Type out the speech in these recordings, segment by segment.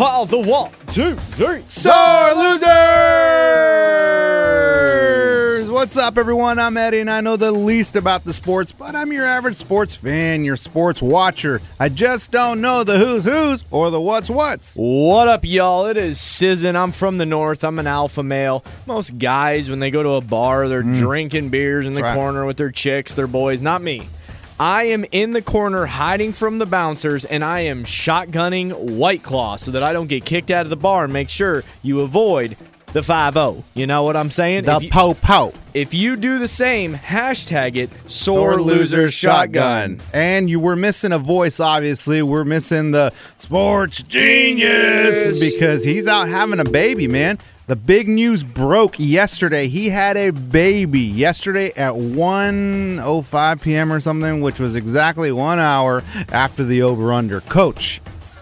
are the one, two, three. Sore losers! What's up, everyone? I'm Eddie, and I know the least about the sports, but I'm your average sports fan, your sports watcher. I just don't know the who's who's or the what's what's. What up, y'all? It is Sizzin. I'm from the north. I'm an alpha male. Most guys, when they go to a bar, they're mm. drinking beers in the Right. corner with their chicks, their boys. Not me. I am in the corner hiding from the bouncers, and I am shotgunning White Claw so that I don't get kicked out of the bar and make sure you avoid the 5 0. You know what I'm saying? The if, you, po po. if you do the same, hashtag it sore loser shotgun. And you were missing a voice, obviously. We're missing the sports genius because he's out having a baby, man. The big news broke yesterday. He had a baby yesterday at 1.05 p.m. or something, which was exactly one hour after the over-under. Coach,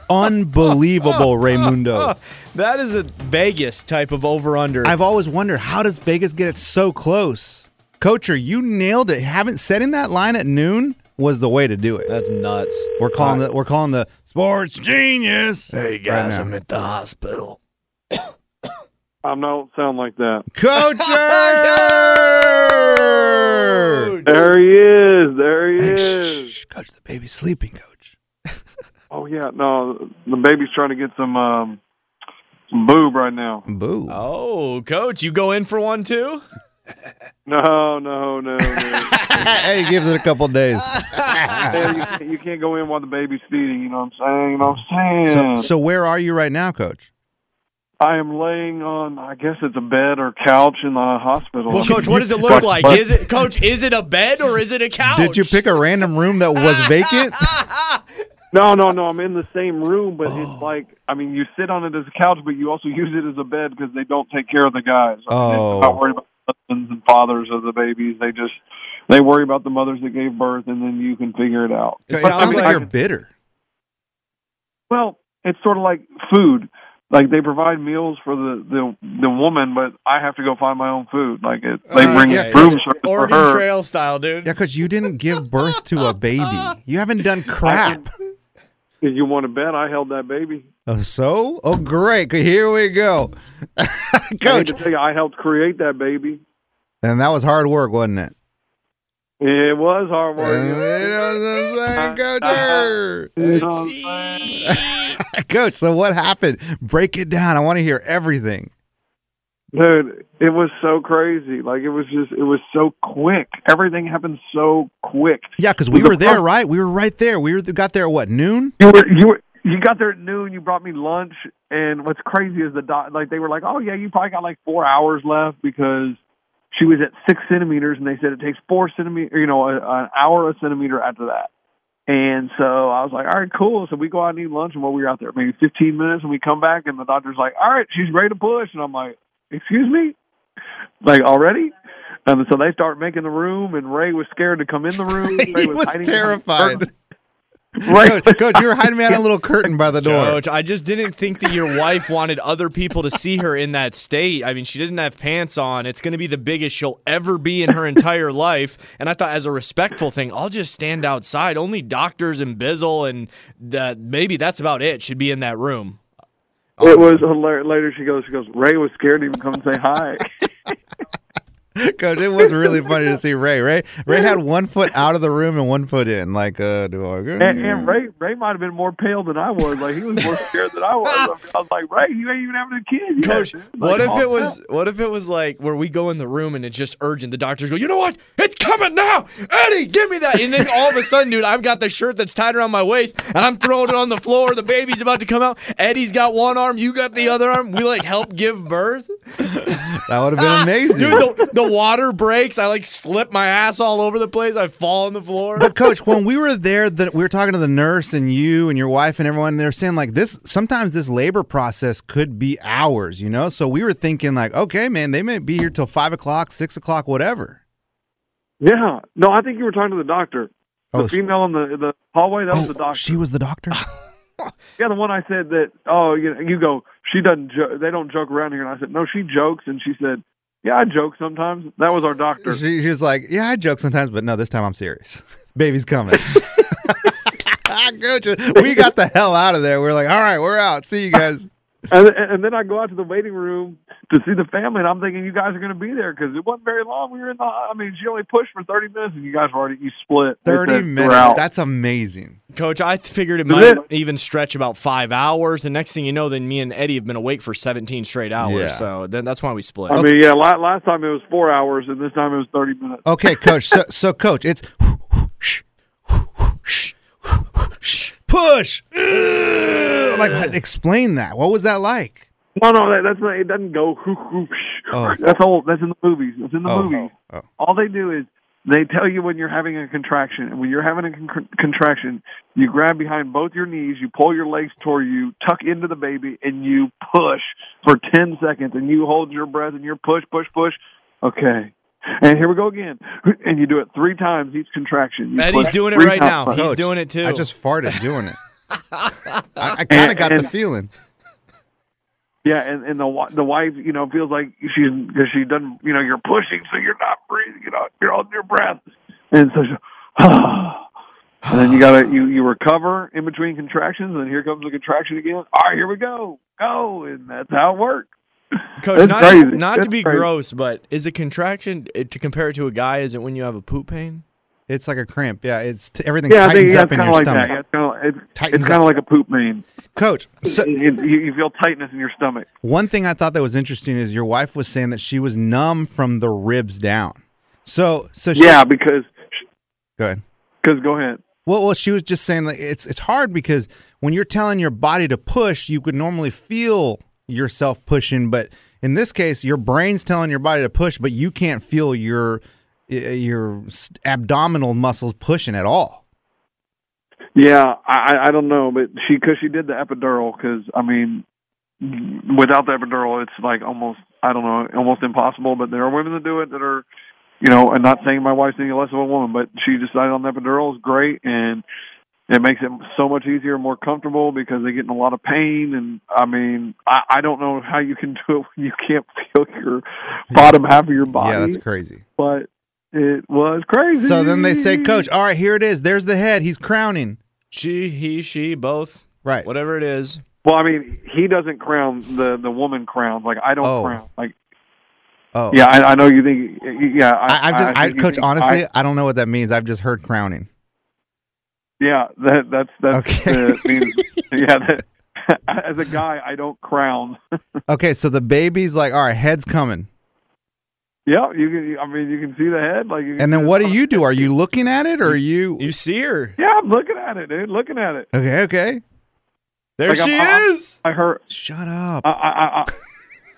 unbelievable, Raymundo. That is a Vegas type of over under. I've always wondered, how does Vegas get it so close? Coacher, you nailed it. Haven't setting that line at noon was the way to do it. That's nuts. We're calling the we're calling the sports genius. Hey guys, I'm at the hospital. I don't sound like that. Coacher. There he is. There he Hey, is. shh, shh, coach, the baby's sleeping, coach. Oh yeah, no, the baby's trying to get some um, some boob right now. Boo. Oh, coach, you go in for one too? No, no, no, no. hey, he gives it a couple days. Yeah, you, can't, you can't go in while the baby's feeding. You know what I'm saying? You know what I'm saying? So, so where are you right now, coach? I am laying on, I guess it's a bed or couch in the hospital. Well, coach, what does it look like? Is it coach, is it a bed or is it a couch? Did you pick a random room that was vacant? No, no, no. I'm in the same room, but Oh. it's like I mean, you sit on it as a couch, but you also use it as a bed because they don't take care of the guys. I mean, Oh. They're not oh. worried about husbands and fathers of the babies. They just they worry about the mothers that gave birth, and then you can figure it out. It It sounds, sounds like, like- you're bitter. Well, it's sort of like food. Like they provide meals for the the the woman, but I have to go find my own food. Like it, they Uh, bring yeah, room yeah. service for Oregon her. Trail style, dude. Yeah, because you didn't give birth to a baby. You haven't done crap. If you want to bet, I held that baby. Oh, so? Oh, great. Here we go. I need Coach, to tell you, I helped create that baby. and that was hard work, wasn't it? It was hard Uh, work. you know what I'm saying, Coach? You know what Coach, so what happened? Break it down. I want to hear everything. Dude, it was so crazy. Like it was just, it was so quick. Everything happened so quick. Yeah, because we were there, right? We were right there. We were got there at what noon? You were, you were, you got there at noon. You brought me lunch, and what's crazy is the doc, like they were like, "Oh yeah, you probably got like four hours left because she was at six centimeters, and they said it takes four centimeter, you know, a, an hour a centimeter after that." And so I was like, "All right, cool." So we go out and eat lunch, and while we were out there, maybe fifteen minutes, and we come back, and the doctor's like, "All right, she's ready to push," and I'm like, "Excuse me." Like already, and so they start making the room, and Ray was scared to come in the room. Ray he was behind terrified. Curtain. Ray, Coach, Coach, you were hiding behind a little curtain by the door. Coach, I just didn't think that your wife wanted other people to see her in that state. I mean, she didn't have pants on. It's going to be the biggest she'll ever be in her entire life. And I thought, as a respectful thing, I'll just stand outside. Only doctors and Bizzle and the, maybe that's about it should be in that room. It was hilarious. Later, she goes, she goes. Ray was scared to even come and say hi. Coach, it was really funny to see Ray. Ray Ray had one foot out of the room and one foot in. Like, uh, do I go? and, and Ray, Ray might have been more pale than I was. Like he was more scared than I was. I, mean, I was like, Ray, you ain't even having a kid. yet, Coach, dude." what if it was down. what if it was like where we go in the room and it's just urgent? The doctors go, you know what? It's coming now, Eddie, give me that. And then all of a sudden, dude, I've got the shirt that's tied around my waist and I'm throwing it on the floor. The baby's about to come out. Eddie's got one arm, you got the other arm. We like help give birth. That would have been amazing. Dude, the, the water breaks. I like slip my ass all over the place. I fall on the floor. But coach, when we were there, the, we were talking to the nurse and you and your wife and everyone. And they're saying like this. Sometimes this labor process could be hours. You know, so we were thinking like, okay, man, they may be here till five o'clock, six o'clock, whatever. Yeah, no, I think you were talking to the doctor. The Oh, female in the the hallway. That was Oh, the doctor. she was the doctor. Yeah, the one I said that. Oh, you know, you go. She doesn't. Jo- they don't joke around here. And I said, no, she jokes. And she said, yeah, I joke sometimes. That was our doctor. She, she was like, yeah, I joke sometimes, but no, this time I'm serious. Baby's coming. Coach, we got the hell out of there. We're like, all right, we're out. See you guys. And, and then I go out to the waiting room to see the family, and I'm thinking you guys are going to be there because it wasn't very long. We were in the. I mean, she only pushed for 30 minutes, and you guys were already you split. Thirty said, minutes. That's amazing. Coach, I figured it might it? even stretch about five hours. The next thing you know, then me and Eddie have been awake for 17 straight hours. Yeah. So then that's why we split. I mean, yeah. Last time it was four hours, and this time it was 30 minutes. Okay, coach. So, so coach, it's push. Like, explain that. What was that like? No, no, that, that's not. It doesn't go. whoosh, whoosh. Oh. That's all. That's in the movies. That's in the Oh. movies. Oh. All they do is they tell you when you're having a contraction, and when you're having a con- contraction, you grab behind both your knees, you pull your legs toward you, tuck into the baby, and you push for ten seconds, and you hold your breath, and you're push, push, push. Okay. And here we go again. And you do it three times each contraction. You Eddie's doing it right now. He's doing it too. I just farted doing it. I, I kind of got the feeling. Yeah, and and the the wife, you know, feels like she's because she doesn't, you know, you're pushing, so you're not breathing, you know, you're holding your breath, and so, she, and then you gotta you you recover in between contractions, and then here comes the contraction again. All right, here we go, go, and that's how it works. Coach, It's not, crazy. not to be crazy. gross, but is a contraction eh, to compare it to a guy? Is it when you have a poop pain? It's like a cramp. Yeah, it's t- everything Yeah, I think tightens yeah, up it's in your like stomach. that. Yeah, it's kind of it's, kind of like a poop vein. Coach, so It- it- you, you feel tightness in your stomach. one thing I thought that was interesting is your wife was saying that she was numb from the ribs down. So, so she, Yeah, because go ahead. because go ahead. Well, well, she was just saying like it's it's hard because when you're telling your body to push, you could normally feel yourself pushing, but in this case, your brain's telling your body to push, but you can't feel your your abdominal muscles pushing at all. Yeah, I I don't know, but she because she did the epidural because I mean, without the epidural, it's like almost I don't know, almost impossible. But there are women that do it that are, you know, and not saying my wife's any less of a woman, but she decided on the epidural is great and. It makes it so much easier, and more comfortable because they get in a lot of pain. And I mean, I, I don't know how you can do it when you can't feel your bottom half of your body. Yeah, that's crazy. but it was crazy. So then they say, Coach, all right, here it is. There's the head. He's crowning. She, he, she, both, Right. whatever it is. Well, I mean, he doesn't crown the the woman crown. Like I don't Oh. crown. Like Oh, yeah, I, I know you think. Yeah, I, I, I've just, I, think you Coach. think- Honestly, I- I, don't know what that means. I've just heard crowning. yeah, that that's that's Okay. uh, means yeah. That, as a guy, I don't crown. Okay, so the baby's like, all right, head's coming. Yeah, you can. I mean, you can see the head. Like, you And then what do you do? Are you looking at it or are you? You see her? Yeah, I'm looking at it, dude. Looking at it. Okay, okay. There Like, she I'm- I'm- is. I heard. Shut up. I, I, I,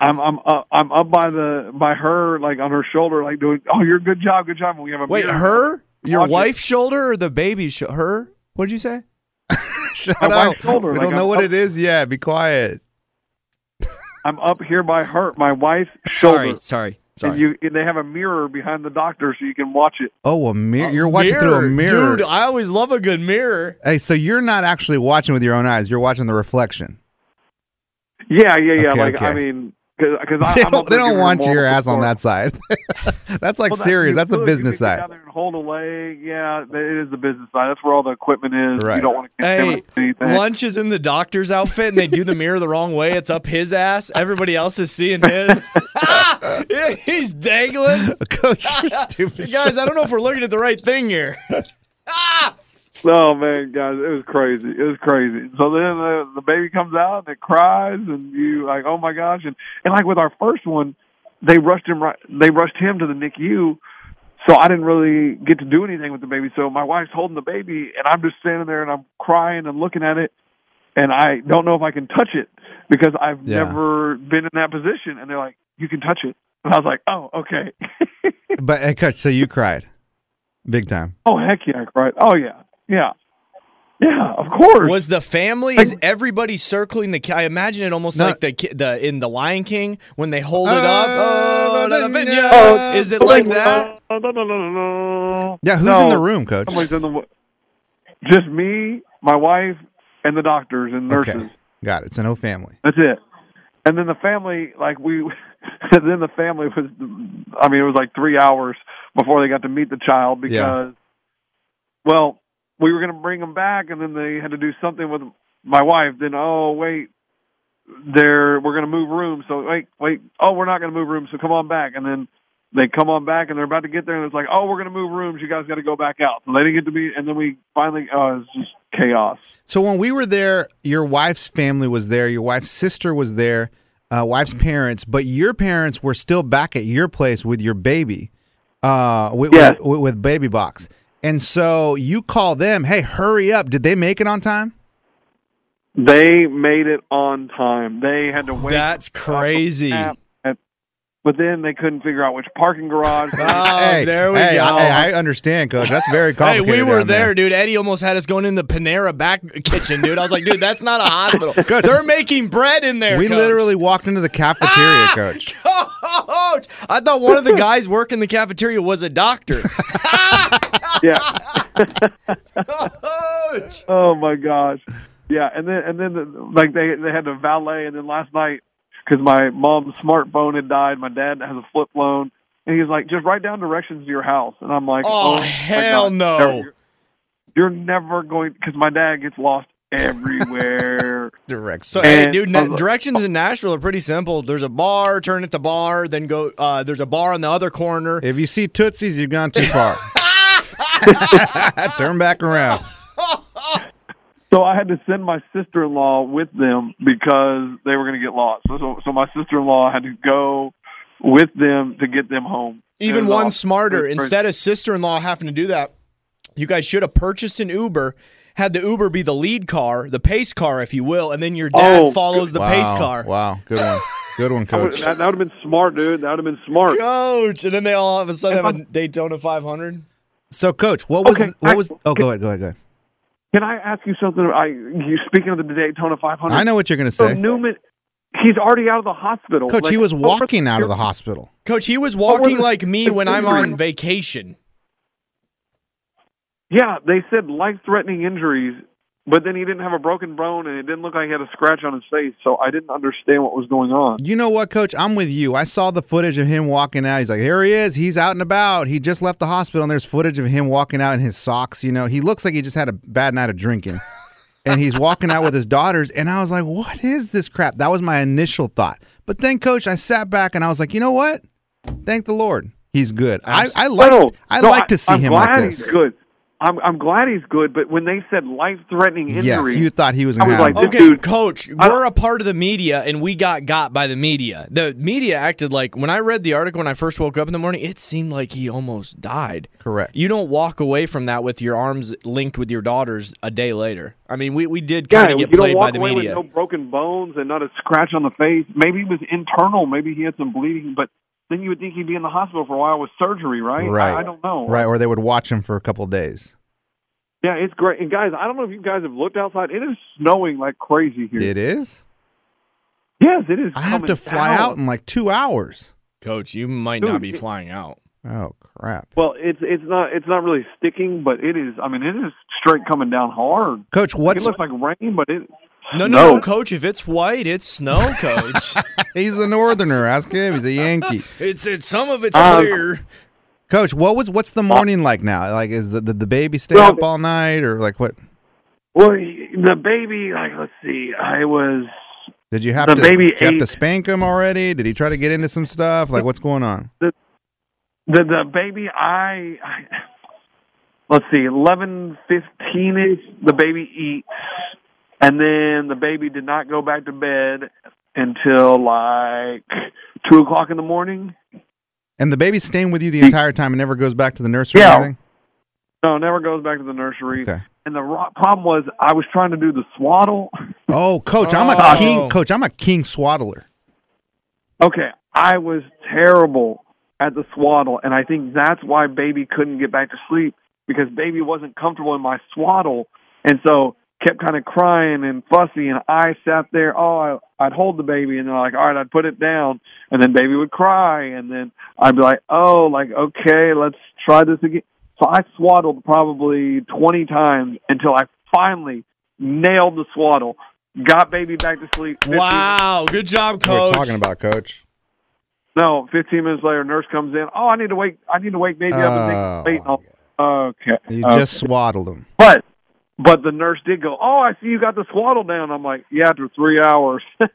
I'm I'm uh, I'm up by the by her like on her shoulder like doing oh you're good job good job and we have a Wait, mirror. her? Your Watch it. wife's shoulder or the baby's sho- her? What'd you say? Shut my up. wife's shoulder, We like, don't know I'm what up- it is yet. Be quiet. I'm up here by her my wife's shoulder. Sorry, shoulder sorry, and you and they have a mirror behind the doctor so you can watch it. Oh, a mirror. You're watching through a mirror. Dude, I always love a good mirror. Hey, so you're not actually watching with your own eyes. You're watching the reflection. Yeah, yeah, yeah. Okay, like okay. I mean because I They don't, they don't want your multiple ass on that side. That's like Well, that- serious. you That's the business you side. down there and hold a leg. Yeah, it is the business side. That's where all the equipment is. Right. You don't want to Hey, anything. Lunch is in the doctor's outfit and they do the mirror the wrong way. It's up his ass. Everybody else is seeing his. Yeah, He's dangling. Coach, you're stupid. Guys, I don't know if we're looking at the right thing here. Oh man, guys, it was crazy. It was crazy. So then the, the baby comes out and it cries, and you like, oh my gosh, and and like with our first one, they rushed him right. They rushed him to the NICU, so I didn't really get to do anything with the baby. So my wife's holding the baby, and I'm just standing there and I'm crying and looking at it, and I don't know if I can touch it because I've Yeah. never been in that position. And they're like, you can touch it, and I was like, oh okay. But hey, coach, so you cried, big time. oh heck yeah, I cried. Oh yeah, yeah, yeah, of course. Was the family? Is everybody circling the? ki- I imagine it almost No. like the ki- the in the Lion King when they hold it Uh, up. Oh, but da- da- yeah. Oh, is it like that? No, no, no, no, no. Yeah, who's No. in the room, coach? Somebody's in the just me, my wife, and the doctors and nurses. Okay, got it. So no family. That's it. And then the family, like we, then the family was. I mean, it was like three hours before they got to meet the child because, Yeah. well, we were going to bring them back, and then they had to do something with my wife. Then, oh wait, they're we're going to move rooms. So wait, wait, oh we're not going to move rooms. So come on back, and then. They come on back and they're about to get there, and it's like, oh, we're going to move rooms. You guys got to go back out. So they didn't get to be, and then we finally, oh, it's just chaos. So when we were there, your wife's family was there. Your wife's sister was there. Uh, wife's parents, but your parents were still back at your place with your baby, uh, with, Yeah. with, with baby box. And so you call them, hey, hurry up! Did they make it on time? They made it on time. They had to oh, wait. That's crazy. At- at- but then they couldn't figure out which parking garage. Oh, hey, there we hey, go. I, I understand, coach. That's very Hey, complicated. we were down there, dude. Eddie almost had us going in the Panera back kitchen, dude. I was like, dude, that's not a hospital. Good. They're making bread in there. We coach. literally walked into the cafeteria, ah, coach. Coach, I thought one of the guys working the cafeteria was a doctor. Yeah. Oh my gosh. Yeah, and then and then the, like they they had the valet, and then last night because my mom's smartphone had died, my dad has a flip phone, and he was like, just write down directions to your house, and I'm like, Oh, my hell God, no. You're, you're never going because my dad gets lost everywhere. Direct. So, hey, dude, na- directions in Nashville are pretty simple. There's a bar, turn at the bar, then go. Uh, there's a bar on the other corner. If you see Tootsies, you've gone too far. Turn back around. So I had to send my sister in law with them because they were going to get lost. So, so, so my sister in law had to go with them to get them home. Even one awesome. smarter. Instead of sister-in-law having to do that, you guys should have purchased an Uber, had the Uber be the lead car, the pace car, if you will, and then your dad Oh, follows the wow. pace car. Wow, good one. Good one, That would, coach. that, that would have been smart, dude. That would have been smart. Coach, and then they all of a sudden If have a I'm- Daytona 500. So, coach, what was Okay, what I- was? Oh, go ahead, go ahead, go ahead. Can I ask you something? I you speaking of the Daytona 500? I know what you're going to So say, Newman, he's already out of the hospital. coach. Like, He was walking out of the hospital. Coach, he was walking was- like me when I'm on vacation. Yeah, they said life-threatening injuries, but then he didn't have a broken bone, and it didn't look like he had a scratch on his face. So I didn't understand what was going on. You know what, coach? I'm with you. I saw the footage of him walking out. He's like, here he is. He's out and about. He just left the hospital, and there's footage of him walking out in his socks. You know, he looks like he just had a bad night of drinking. and he's walking out with his daughters. And I was like, what is this crap? That was my initial thought. But then, coach, I sat back and I was like, you know what? Thank the Lord. He's good. I, I like no, I no, like to see I'm him like He's this. good. I'm I'm glad he's good, but when they said life threatening injury, Yes, you thought he was I going to was have. like, this Okay, dude- coach, I- we're a part of the media and we got got by the media. The media acted like when I read the article when I first woke up in the morning, it seemed like he almost died. Correct. You don't walk away from that with your arms linked with your daughters a day later. I mean, we, we did kind of you get played by the away media. with no broken bones and not a scratch on the face. Maybe it was internal. Maybe he had some bleeding, but then you would think he'd be in the hospital for a while with surgery, right? Right. I, I don't know. Right, or they would watch him for a couple of days. Yeah, it's great. And guys, I don't know if you guys have looked outside. It is snowing like crazy here. It is. Yes, it is. I have to fly down. out in like two hours. Coach, you might Dude, not be it- flying out. Oh crap, Well, it's it's not it's not really sticking, but it is. I mean, it is straight coming down hard. Coach. What's it looks like rain, but it. No, no, snow. no, coach. If it's white, it's snow, coach. he's a northerner? Ask him. He's a Yankee. it's it's some of it's Um, clear. Coach, what was what's the morning like now? Like, is the the, the baby stay Well- up all night, or like what? Well, the baby, like, let's see, I was. Did you have The to baby did you have to spank him already? Did he try to get into some stuff? Like, what's going on? The the baby, I, I let's see, eleven fifteen ish. The baby eats, and then the baby did not go back to bed until like two o'clock in the morning. And the baby's staying with you the entire time and never goes back to the nursery. Yeah. No, never goes back to the nursery. Okay. And the problem was, I was trying to do the swaddle. Oh, coach, I'm a Oh. king. Coach, I'm a king swaddler. Okay, I was terrible at the swaddle, and I think that's why baby couldn't get back to sleep because baby wasn't comfortable in my swaddle, and so kept kind of crying and fussy. And I sat there. Oh, I, I'd hold the baby, and then like, all right, I'd put it down, and then baby would cry, and then I'd be like, oh, like okay, let's try this again. So I swaddled probably twenty times until I finally nailed the swaddle. Got baby back to sleep. 15 Wow, good job, What are coach. we talking about, coach? No, 15 minutes later, nurse comes in. Oh, I need to wake. I need to wake baby up and make Oh. wait. Oh, okay. You okay. just swaddled him. But but the nurse did go. Oh, I see you got the swaddle down. I'm like, yeah, after three hours.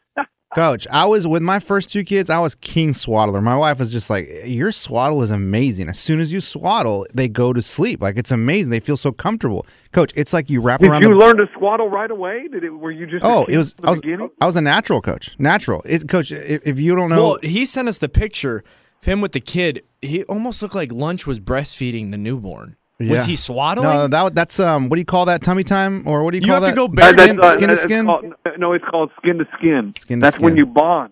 Coach, I was with my first two kids. I was king swaddler. My wife was just like, "Your swaddle is amazing. As soon as you swaddle, they go to sleep. Like it's amazing. They feel so comfortable." Coach, it's like you wrap did around. Did you the, learn to swaddle right away? Did it? Were you just? oh, it was. I was. beginning? I was a natural coach. Natural. It, coach, if, if you don't know, Well, he sent us the picture of him with the kid. He almost looked like Lunch was breastfeeding the newborn. Was he swaddling? no, that that's um. What do you call that? Tummy time, or what do you, You call have to go back- skin, uh, skin to skin. called- no, it's called skin to skin. Skin to That's when you bond.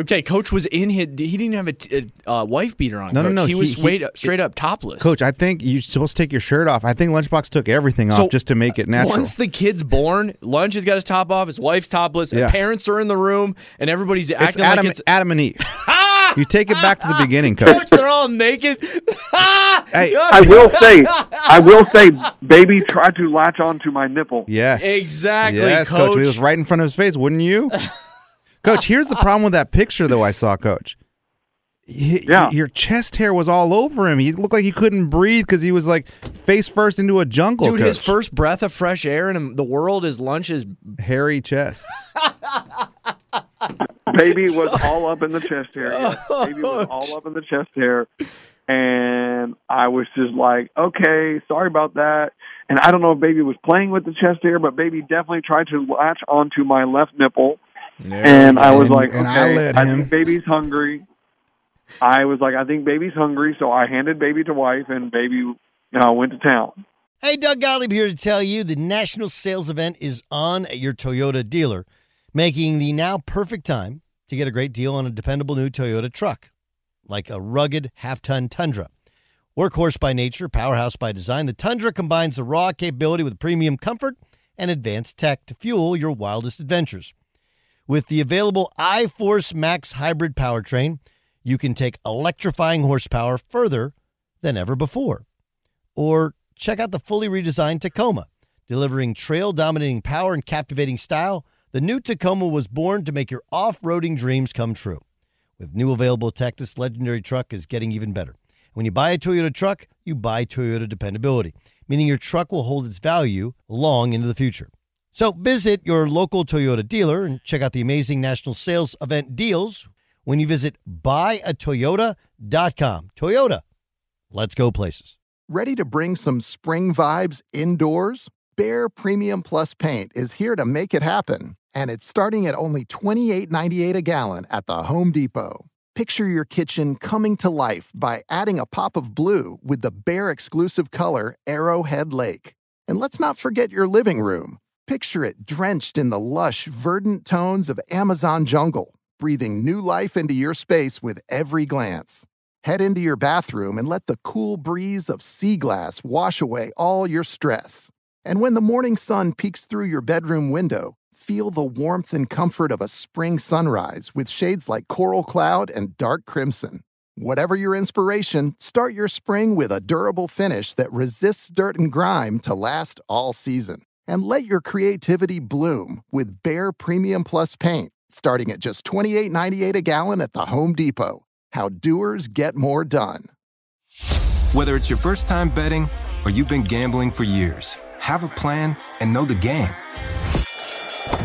okay, coach was in his. He didn't have a uh, wife beater on. No, no, coach. no, He, he- was he- straight up, straight up topless. Coach, I think you're supposed to take your shirt off. I think Lunchbox took everything So, off just to make it natural. Once the kid's born, Lunch has got his top off. His wife's topless. Yeah. And parents are in the room, and everybody's it's acting Adam, like it's. Adam and Eve. you take it back to the beginning, Coach, coach. they're all naked. Hey, I will say, I will say, baby tried to latch onto my nipple. Yes. Exactly, Yes, coach. It was right in front of his face, wouldn't you? coach, here's the problem with that picture, though, I saw, Coach. He- Yeah. Your chest hair was all over him. He looked like he couldn't breathe because he was like face first into a jungle. Dude, his first breath of fresh air in the world is Lunch's. hairy chest. baby was all up in the chest hair. Yes, baby was all up in the chest hair. And I was just like, okay, sorry about that. And I don't know if baby was playing with the chest hair, but baby definitely tried to latch onto my left nipple. And I was And- like, and I okay, let I him. think baby's hungry. I was like, I think baby's hungry, so I handed baby to wife, and baby uh, went to town. Hey, Doug Gottlieb here to tell you the national sales event is on at your Toyota dealer, making the now perfect time to get a great deal on a dependable new Toyota truck, like a rugged half ton Tundra. Workhorse by nature, powerhouse by design, the Tundra combines the raw capability with premium comfort and advanced tech to fuel your wildest adventures. With the available iForce Max hybrid powertrain, you can take electrifying horsepower further than ever before. Or check out the fully redesigned Tacoma, delivering trail dominating power and captivating style. The new Tacoma was born to make your off roading dreams come true. With new available tech, this legendary truck is getting even better. When you buy a Toyota truck, you buy Toyota dependability, meaning your truck will hold its value long into the future. So visit your local Toyota dealer and check out the amazing national sales event deals when you visit buyatoyota.com. Toyota, let's go places. Ready to bring some spring vibes indoors? Behr Premium Plus paint is here to make it happen, and it's starting at only $28.98 a gallon at the Home Depot. Picture your kitchen coming to life by adding a pop of blue with the Behr exclusive color Arrowhead Lake. And let's not forget your living room. Picture it drenched in the lush, verdant tones of Amazon jungle, breathing new life into your space with every glance. Head into your bathroom and let the cool breeze of sea glass wash away all your stress. And when the morning sun peeks through your bedroom window, feel the warmth and comfort of a spring sunrise with shades like coral cloud and dark crimson. Whatever your inspiration, start your spring with a durable finish that resists dirt and grime to last all season. And let your creativity bloom with Behr Premium Plus paint, starting at just $28.98 a gallon at the Home Depot. How doers get more done. Whether it's your first time betting or you've been gambling for years, have a plan and know the game.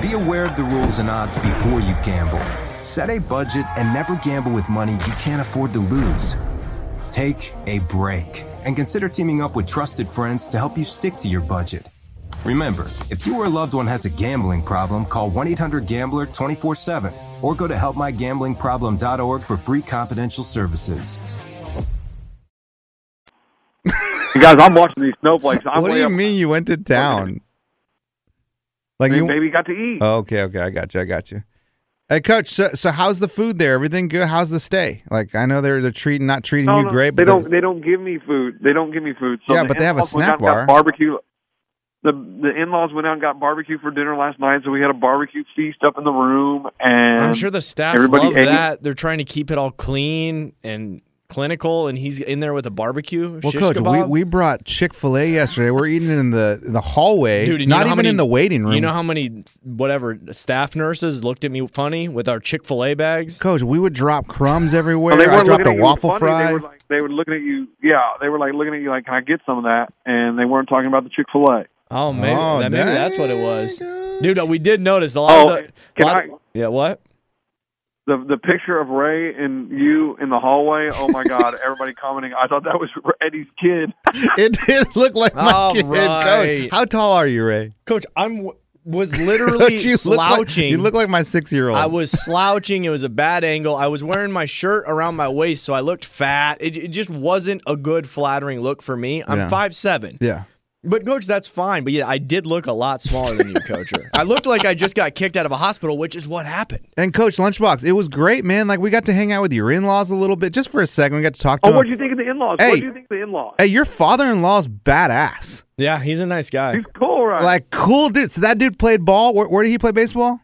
Be aware of the rules and odds before you gamble. Set a budget and never gamble with money you can't afford to lose. Take a break and consider teaming up with trusted friends to help you stick to your budget. Remember, if you or a loved one has a gambling problem, call 1 800 Gambler 24 7 or go to helpmygamblingproblem.org for free confidential services. guys, I'm watching these snowflakes. I'm what do you up- mean you went to town? Like Maybe, you? maybe got to eat. Oh, okay, okay, I got you, I got you. Hey, coach. So, so how's the food there? Everything good? How's the stay? Like, I know they're they're treating not treating No, you no, great, they but don't. the- They don't give me food. They don't give me food. So Yeah, the but they have a snack out and got bar. Barbecue. The the in-laws went out and got barbecue for dinner last night, so we had a barbecue feast up in the room, and I'm sure the staff everybody love ate. that. They're trying to keep it all clean and clinical, and he's in there with a barbecue. well, shish coach, we, kebab. we brought Chick Fil A yesterday. We're eating in the in the hallway, Dude, not even many- in the waiting room. You know how many whatever staff nurses looked at me funny with our Chick Fil A bags? coach, we would drop crumbs everywhere. Well, they I weren't dropped a at you waffle fry. They were like they were looking at you. Yeah, they were like looking at you like, "Can I get some of that?" And they weren't talking about the Chick Fil A. Oh, maybe Oh, that, maybe that's what it was, dude. uh, We did notice a lot Oh, of the. can lot- I- yeah, what? The the picture of Ray and you in the hallway. Oh my God! Everybody commenting. I thought that was Eddie's kid. it did look like my All kid. right. Coach, how tall are you, Ray? Coach, I'm was literally Coach, you look like- slouching. you look like my six year old. I was slouching. It was a bad angle. I was wearing my shirt around my waist, so I looked fat. It, it just wasn't a good, flattering look for me. I'm Yeah. five seven. Yeah. But coach, that's fine. But yeah, I did look a lot smaller than you, coacher. I looked like I just got kicked out of a hospital, which is what happened. And Coach Lunchbox, it was great, man. Like we got to hang out with your in laws a little bit, just for a second. We got to talk to Oh, what do you think of the in-laws? Hey. What do you think of the in-laws? Hey, your father-in-law's badass. Yeah, he's a nice guy. He's cool, right? Like cool dude. So that dude played ball. Where, where did he play baseball?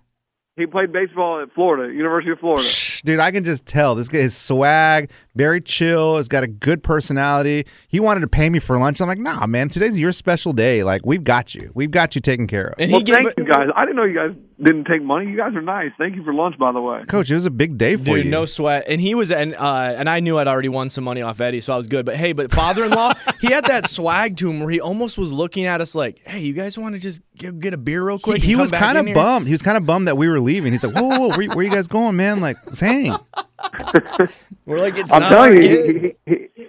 he played baseball at Florida, University of Florida. Dude, I can just tell this guy is swag, very chill, has got a good personality. He wanted to pay me for lunch. I'm like, nah, man, today's your special day. Like, we've got you. We've got you taken care of. And well, he gave thank it, you guys. I didn't know you guys didn't take money. You guys are nice. Thank you for lunch, by the way. Coach, it was a big day for dude, you. no sweat. And he was, and uh, and I knew I'd already won some money off Eddie, so I was good. But hey, but father-in-law, he had that swag to him where he almost was looking at us like, "Hey, you guys want to just get, get a beer real quick?" he and come was kind of bummed. He was kind of bummed that we were leaving. He's like, whoa, whoa, whoa where, where you guys going, man? Like, hang. We're like, "It's I'm telling you, he, he, he,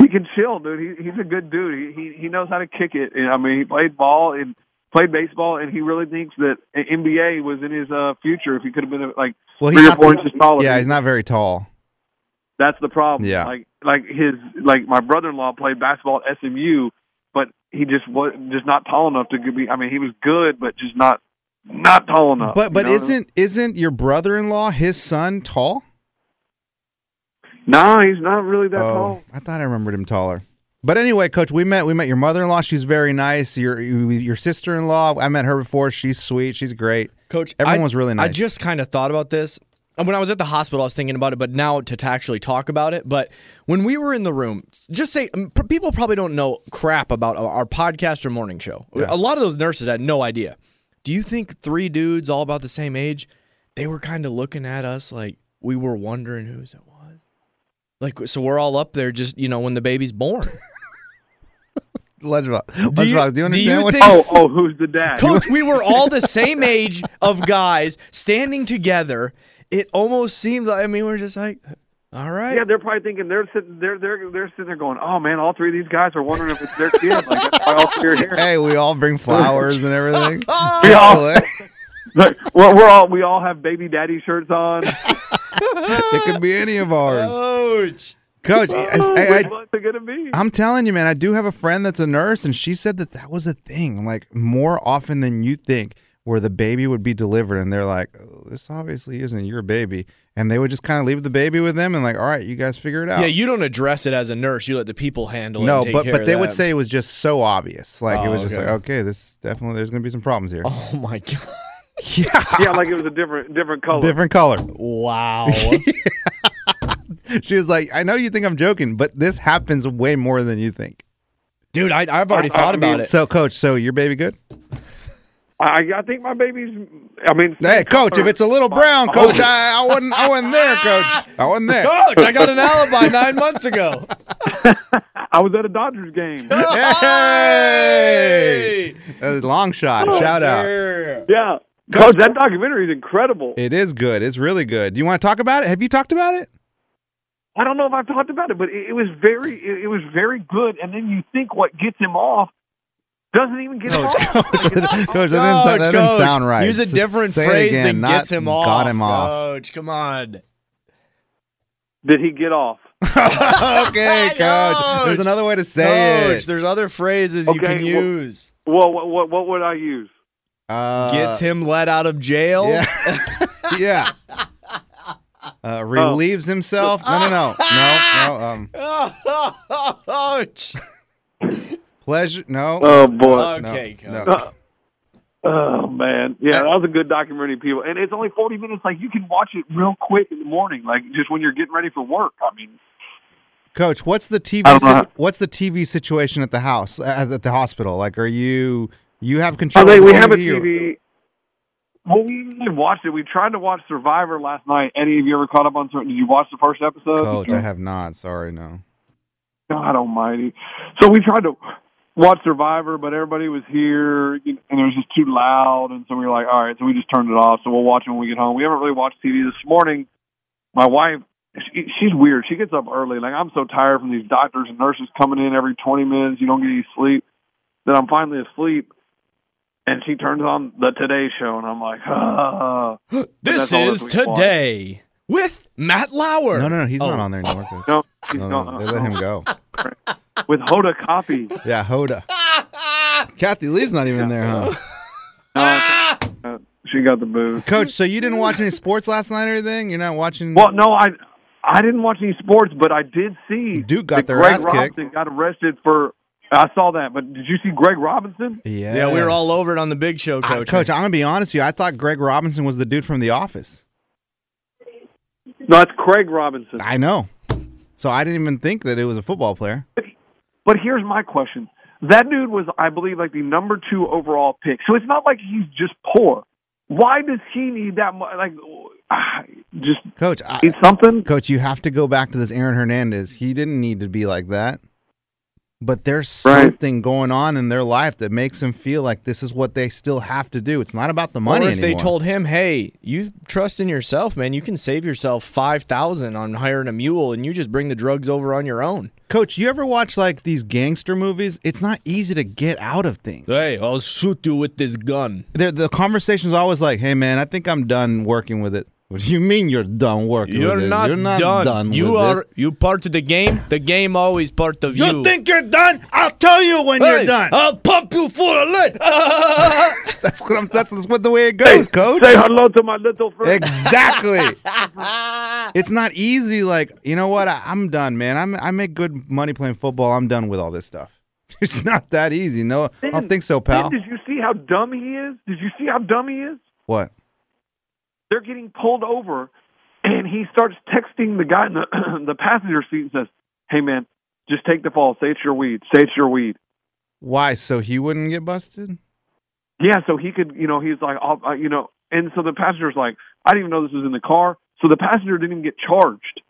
he can chill, dude. He, he's a good dude. He, he he knows how to kick it. And, I mean, he played ball and played baseball, and he really thinks that NBA was in his uh, future. If he could have been like Well, three he's or not, four inches taller. yeah, he's not very tall. That's the problem. Yeah. Like like his like my brother-in-law played basketball at SMU, but he just was just not tall enough to be. I mean, he was good, but just not not tall enough. But but you know? isn't isn't your brother-in-law his son tall? No, he's not really that oh, tall. I thought I remembered him taller. But anyway, coach, we met we met your mother-in-law. She's very nice. Your your sister-in-law, I met her before. She's sweet. She's great. Coach, Everyone I- was really nice. I just kind of thought about this. And When I was at the hospital, I was thinking about it, but now to, to actually talk about it. But when we were in the room, just say um, people probably don't know crap about our- our podcast or morning show. A lot of those nurses had no idea. Do you think three dudes all about the same age, they were kind of looking at us like we were wondering who's it was? Like, so we're all up there just, you know, when the baby's born. Lunchbox, Do you- do you do you what? think- Oh oh, who's the dad? Coach, we were all the same age of guys standing together. It almost seemed like I mean, we're just like, All right. Yeah, they're probably thinking they're sitting they're they're they're sitting there going, "Oh man, all three of these guys are wondering if it's their kid." Like that's why all three are here. Hey, we all bring flowers and everything. We all, eh? like, we're, we're all we all have baby daddy shirts on. it could be any of ours. Coach. Coach, oh, I, I, Which one's it gonna be? I'm telling you, man, I do have a friend that's a nurse, and she said that that was a thing, like more often than you think, where the baby would be delivered, and they're like, oh, "This obviously isn't your baby," and they would just kind of leave the baby with them, and like, "All right, you guys figure it out." Yeah, you don't address it as a nurse. You let the people handle it. no, and take but care but of they would say it was just so obvious, like it Oh, was just like, okay, this definitely there's gonna be some problems here. Oh my god. Yeah, yeah, like it was a different different color. different color. Wow. she was like, "I know you think I'm joking, but this happens way more than you think." Dude, I, I've already I- thought I about mean- it. So, coach, so your baby good? I I think my baby's. I mean, Hey, coach, if it's a little brown, coach, I, I wasn't I wasn't there, coach. I wasn't there. Coach, I got an alibi nine months ago. I was at a Dodgers game. Hey, a long shot. Oh, Shout out. yeah, coach, that documentary is incredible. It is good. It's really good. Do you want to talk about it? Have you talked about it? I don't know if I've talked about it, but it, it was very, it, it was very good. And then you think what gets him off doesn't even get him off. coach, that Coach, doesn't, that doesn't sound right. Use a S- different say phrase again, that not gets him off. Got him off. Coach, come on. Did he get off? okay, coach. There's another way to say Coach, it. there's other phrases you can well- use. Well, what, what, what would I use? Uh, Gets him let out of jail. Yeah. yeah. Uh, relieves himself. No, no, no, no, no. Um, Coach. pleasure. No. Oh boy. Okay, no. coach. Oh man, yeah, that was a good documentary, people. And it's only forty minutes. Like you can watch it real quick in the morning, like just when you're getting ready for work. I mean, Coach, what's the TV? don't know how- si- what's the TV situation at the house at at the hospital? Like, are you you have oh, control? they, of the we TV have a or- TV. Well, we even watched it. We tried to watch Survivor last night. Any of you ever caught up on? Sur- Did you watch the first episode? Coach, I have not. Sorry, no. God Almighty! So we tried to watch Survivor, but everybody was here, and it was just too loud, and so we were like, all right, so we just turned it off. So we'll watch it when we get home. We haven't really watched TV this morning. My wife, she, she's weird. She gets up early. Like I'm so tired from these doctors and nurses coming in every 20 minutes. You don't get any sleep. Then I'm finally asleep, and she turns on the Today Show, and I'm like, ah. This is this week today with Matt Lauer. No, no, no. He's Oh. not on there anymore. No, he's No, no, they let him go. with Hoda Kotb. Yeah, Hoda. Kathie Lee's not even there, huh? Uh, she got the booze. Coach, so you didn't watch any sports last night or anything? You're not watching? Well, no, I I didn't watch any sports, but I did see Duke got their Greg ass kicked. Robinson got arrested for. I saw that, but did you see Greg Robinson? Yeah, Yeah, we were all over it on the big show, I- coach. Coach, I'm gonna be honest with you. I thought Greg Robinson was the dude from The Office. No, it's Craig Robinson. I know. So I didn't even think that it was a football player. But here's my question: That dude was, I believe, like the number two overall pick. So it's not like he's just poor. Why does he need that much? Like, ah, just Coach, I, need something. Coach, you have to go back to this Aaron Hernandez. He didn't need to be like that. But there's Right. something going on in their life that makes them feel like this is what they still have to do. It's not about the money or if anymore. they told him, "Hey, you trust in yourself, man. You can save yourself five thousand on hiring a mule, and you just bring the drugs over on your own." Coach, you ever watch like these gangster movies? It's not easy to get out of things. Hey, I'll shoot you with this gun. The, the conversation's always like, "Hey, man, I think I'm done working with it." What do you mean you're done working? You're with not, You're not done. done. you with are this. you part of the game. The game always part of you. You think you're done? I'll tell you when Hey, you're done. I'll pump you full of lead. that's what I'm. That's, that's what the way it goes, Coach. Say hello to my little friend. Exactly. it's not easy. Like you know what? I, I'm done, man. I'm I make good money playing football. I'm done with all this stuff. It's not that easy. No, I don't think so, pal. Did you see how dumb he is? Did you see how dumb he is? What? They're getting pulled over, and he starts texting the guy in the the passenger seat and says, "Hey man, just take the fall. Say it's your weed. Say it's your weed." Why? So he wouldn't get busted? Yeah, so he could, you know, he's like, I'll, uh, you know, and so the passenger's like, I didn't even know this was in the car. So the passenger didn't even get charged,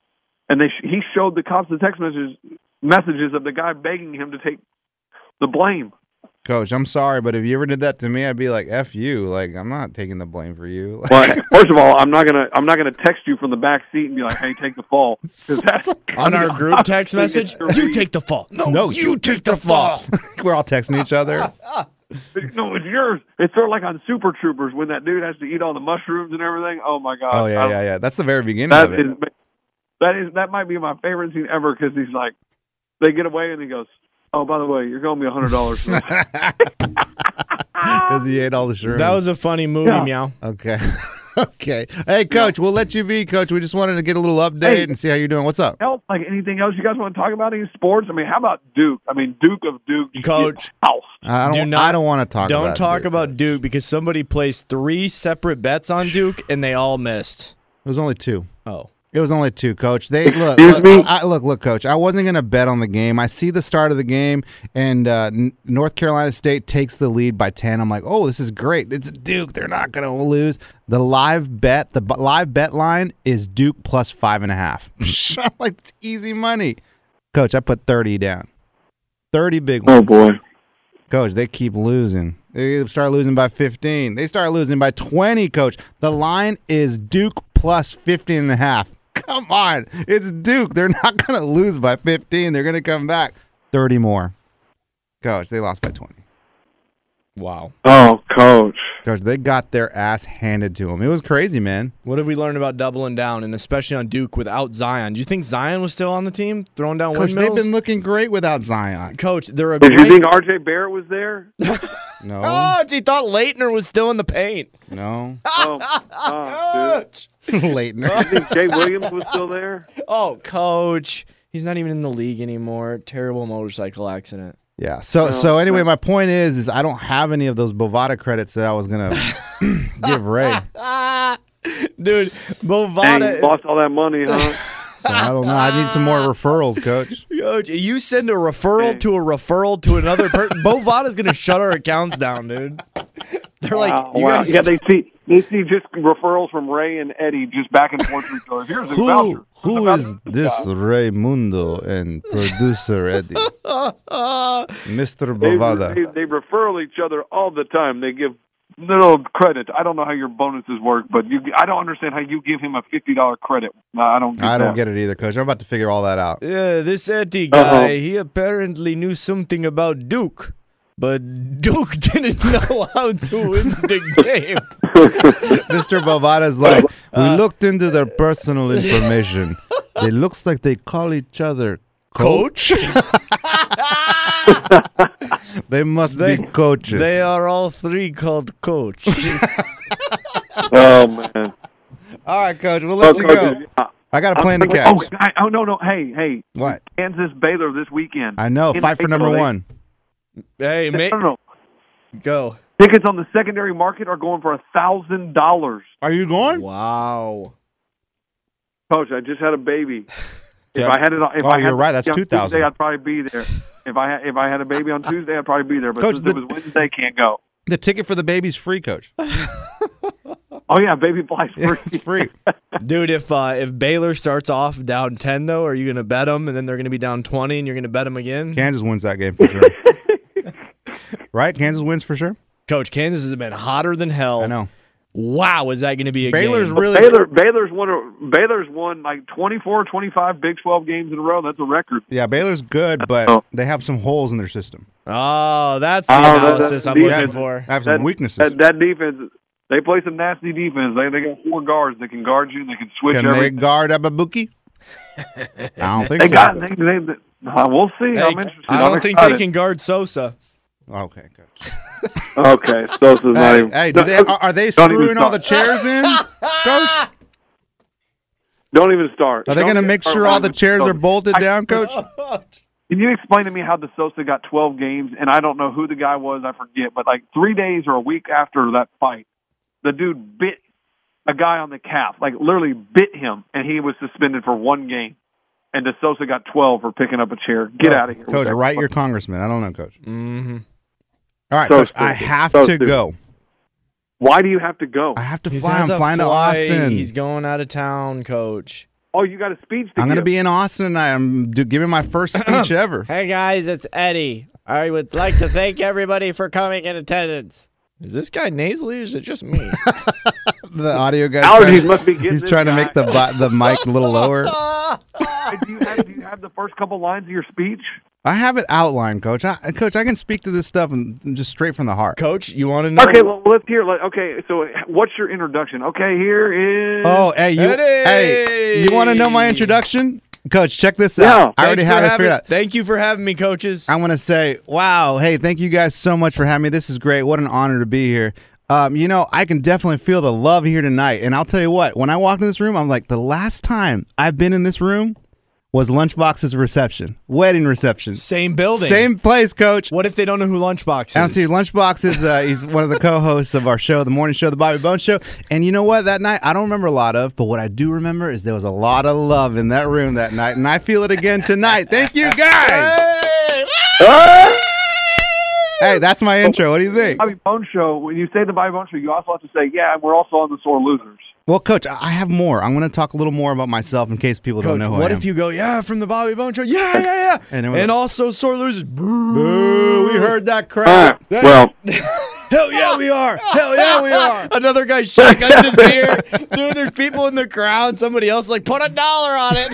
and they sh- he showed the cops the text messages messages of the guy begging him to take the blame. Coach, I'm sorry, but if you ever did that to me, I'd be like, "F you!" Like I'm not taking the blame for you. But first of all, I'm not gonna I'm not gonna text you from the back seat and be like, "Hey, take the fall." that's- On our group text message, you take the fall. No, No, you take the fall. We're all texting each other. No, it's yours. It's sort of like on Super Troopers when that dude has to eat all the mushrooms and everything. Oh my god! Oh yeah, yeah, yeah. That's the very beginning That of it. is that is that might be my favorite scene ever because he's like, they get away and he goes, "Oh, by the way, you're going to be a hundred dollars." Because he ate all the shrooms. That was a funny movie, Yeah. meow. okay. okay. Hey, Coach, we'll let you be, Coach. We just wanted to get a little update Hey. and see how you're doing. What's up? else, like anything else you guys want to talk about? Any sports? I mean, how about Duke? I mean, Duke of Duke, Coach. House. I don't. Do not- I don't want to talk. Don't about talk Duke. about Duke because somebody placed three separate bets on Duke and they all missed. It was only two. Oh. It was only two, Coach. They look, Excuse look, me? I, look, look, Coach. I wasn't going to bet on the game. I see the start of the game, and uh, North Carolina State takes the lead by ten. I'm like, oh, this is great. It's Duke. They're not going to lose. The live bet, the live bet line is Duke plus five and a half. I'm like, it's easy money, Coach. I put thirty down. Thirty big ones. Oh boy. Coach, they keep losing. They start losing by 15. They start losing by 20, coach. The line is Duke plus 15 and a half. Come on. It's Duke. They're not going to lose by 15. They're going to come back 30 more. Coach, they lost by 20. Wow. Oh, coach. Coach, they got their ass handed to them. It was crazy, man. What have we learned about doubling down, and especially on Duke without Zion? Do you think Zion was still on the team, throwing down Coach, they've been looking great without Zion. Coach, they're a Did you think R.J. Barrett was there? No. Oh, he thought Laettner was still in the paint. No. Oh, oh dude. Laettner. You think Jay Williams was still there? Oh, coach, he's not even in the league anymore. Terrible motorcycle accident. Yeah. So so anyway, my point is is I don't have any of those Bovada credits that I was gonna give Ray. Dude, Dang, Bovada. you lost all that money, huh? So I don't know. I need some more referrals, coach. Coach, you send a referral to a referral to another person. Bovada's gonna shut our accounts down, dude. They're like, you wow. guys yeah, they see they see just referrals from Ray and Eddie just back and forth to each other. Here's a Who voucher. who Here's a is voucher. this Raymundo and producer Eddie? Mr. They, Bovada. they, they refer each other all the time. They give little credit. I don't know how your bonuses work, but you I don't understand how you give him a fifty dollar credit. No, I don't. Get I don't that. get it either, coach. I'm about to figure all that out. Yeah, this Eddie Uh-oh. guy, he apparently knew something about Duke, but Duke didn't know how to win the game. Mr. Bovada's like, we looked into their personal information. It looks like they call each other Coach? They must They- be coaches. They are all three called Coach. Oh man. All right, coach. We'll let Oh, you coaches, go. uh, I got a I'm plan to catch. Oh, I, oh no no hey hey What? Kansas Baylor this weekend. I know. In Fight for number they- one. Hey, No, mate, no, no. go. Tickets on the secondary market are going for a thousand dollars. Are you going? Wow. Coach, I just had a baby. If Yeah. I had it, on, if Oh, I had you're right, that's 2,000. I'd probably be there. If I had, if I had a baby on Tuesday, I'd probably be there. But Coach, since the- it was Wednesday, can't go. The ticket for the baby's free, coach. Oh yeah, baby flies free. it's free. Dude, if uh, if Baylor starts off down 10, though, are you going to bet them and then they're going to be down 20 and you're going to bet them again? Kansas wins that game for sure. Right? Kansas wins for sure. Coach, Kansas has been hotter than hell. I know. Wow, is that going to be a Baylor's game? really Baylor, Baylor's won. A, Baylor's won like 24, 25 Big Twelve games in a row. That's a record. Yeah, Baylor's good, but Oh. they have some holes in their system. Oh, that's the Oh, that- analysis that I'm looking for. They have some That- weaknesses. That, that defense, they play some nasty defense. They they got four guards that can guard you. They can switch Can they everything. guard Ababuki? I don't think They so. got. They, they, they, uh, we'll see. Hey, I'm interested. I I'm don't think they can guard Sosa. Okay, coach. Okay, Sosa's not Hey, even. hey do they, are, are they screwing all the chairs in, coach? Don't even start. Are they going to make sure all the it. chairs are bolted I- down, coach? Can you explain to me how De Sousa got 12 games? And I don't know who the guy was. I forget. But like three days or a week after that fight, the dude bit a guy on the calf, like literally bit him, and he was suspended for one game. And De Sousa got 12 for picking up a chair. Get out of here, Coach, write your congressman. I don't know, coach. Mm-hmm. All right, So coach, I have So to stupid. go. Why do you have to go? I have to He fly. I'm a flying to. Austin. He's going out of town, coach. Oh, you got a speech. To I'm going to be in Austin tonight. I'm giving my first speech ever. Hey guys, it's Eddie. I would like to thank everybody for coming in attendance. Is this guy nasally or is it just me? The audio guy. Allergies must be getting He's this trying to make the the mic a little lower. Do, you have, do you have the first couple lines of your speech? I have it outlined, Coach. I, Coach, I can speak to this stuff and and just straight from the heart. Coach, you want to know? Okay, well, let's hear. Like, okay, so what's your introduction? Okay, here is. Oh, hey, you, hey, you want to know my introduction, Coach? Check this Yeah. out. I already Thanks for have it having- figured out. Thank you for having me, coaches. I want to say, wow, hey, thank you guys so much for having me. This is great. What an honor to be here. Um, you know, I can definitely feel the love here tonight. And I'll tell you what, when I walked in this room, I'm like, the last time I've been in this room was Lunchbox's reception, wedding reception. Same building. Same place, Coach. What if they don't know who Lunchbox is? I see Lunchbox is uh, he's one of the co-hosts of our show, the morning show, the Bobby Bones Show. And you know what? That night I don't remember a lot of, but what I do remember is there was a lot of love in that room that night, and I feel it again tonight. Thank you guys. Hey, that's my intro. What do you think? Bobby Bone Show. When you say the Bobby Bone Show, you also have to say, yeah, we're also on the Sore Losers. Well, Coach, I I have more. I'm going to talk a little more about myself in case people don't know who what I am. if you go, yeah, from the Bobby Bone Show? Yeah, yeah, yeah. And and, then also sore losers. Boo. Boo, we heard that crap. well, Hell yeah, we are. Hell yeah, we are. Another guy shotguns his beer. Dude, there's people in the crowd. Somebody else like, put a dollar on it.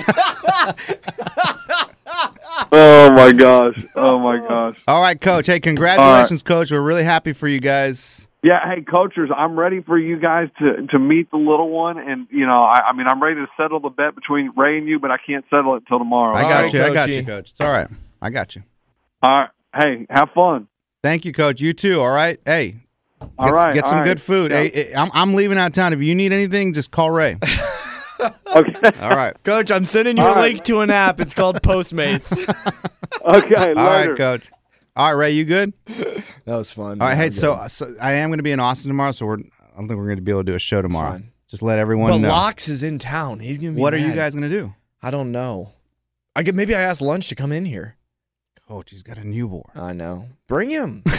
oh my gosh, oh my gosh. All right, Coach. Hey, congratulations, Coach. We're really happy for you guys. Yeah, hey, coachers, I'm ready for you guys to to meet the little one, and you know, I, I mean, I'm ready to settle the bet between Ray and you, but I can't settle it till tomorrow. I got right, you. I got Coachy. you, Coach. It's all right. I got you. All right, hey, have fun. Thank you, Coach. You too. All right. Hey, All get, right, get some all good food. Yeah. Hey, hey, I'm, I'm leaving out of town. If you need anything, just call Ray. Okay, All right. Coach, I'm sending you a All right. link to an app. It's called Postmates. okay, later. All right, Coach. All right, Ray, you good? that was fun. All right. Hey, so, so I am going to be in Austin tomorrow, so we're. I don't think we're going to be able to do a show tomorrow. fine. Just let everyone but know. Locks is in town. He's gonna be. What are you mad. guys going to do? I don't know. I could maybe I asked Lunch to come in here. Coach, he's got a newborn. I know. Bring him.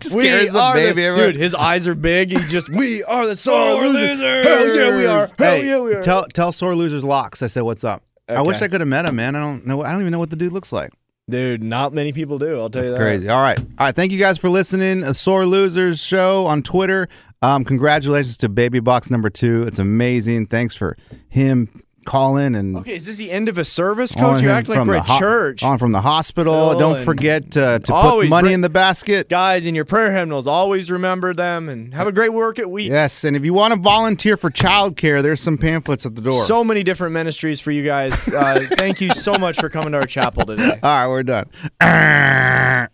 Just carries the baby everywhere. dude. His eyes are big. He's just we are the sore losers. Hell yeah, we are. Hell Hey, yeah, we are. Tell tell sore losers locks. I said, what's up? I wish Okay. I could have met him, man. I don't know. I don't even know what the dude looks like. Dude, not many people do. I'll tell That's you that. crazy. All right. All right. Thank you guys for listening. A Sore Losers show on Twitter. Um, congratulations to Baby Box number two. It's amazing. Thanks for him calling and Okay, is this the end of a service, Coach? You act like we're at ho- church. On from the hospital. Oh, Don't forget uh, to put money bring- in the basket. Guys, in your prayer hymnals, always remember them and have a great work at week. Yes, and if you want to volunteer for childcare, there's some pamphlets at the door. So many different ministries for you guys. Uh, thank you so much for coming to our chapel today. All right, we're done.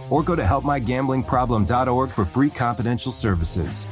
or go to helpmygamblingproblem.org for free confidential services.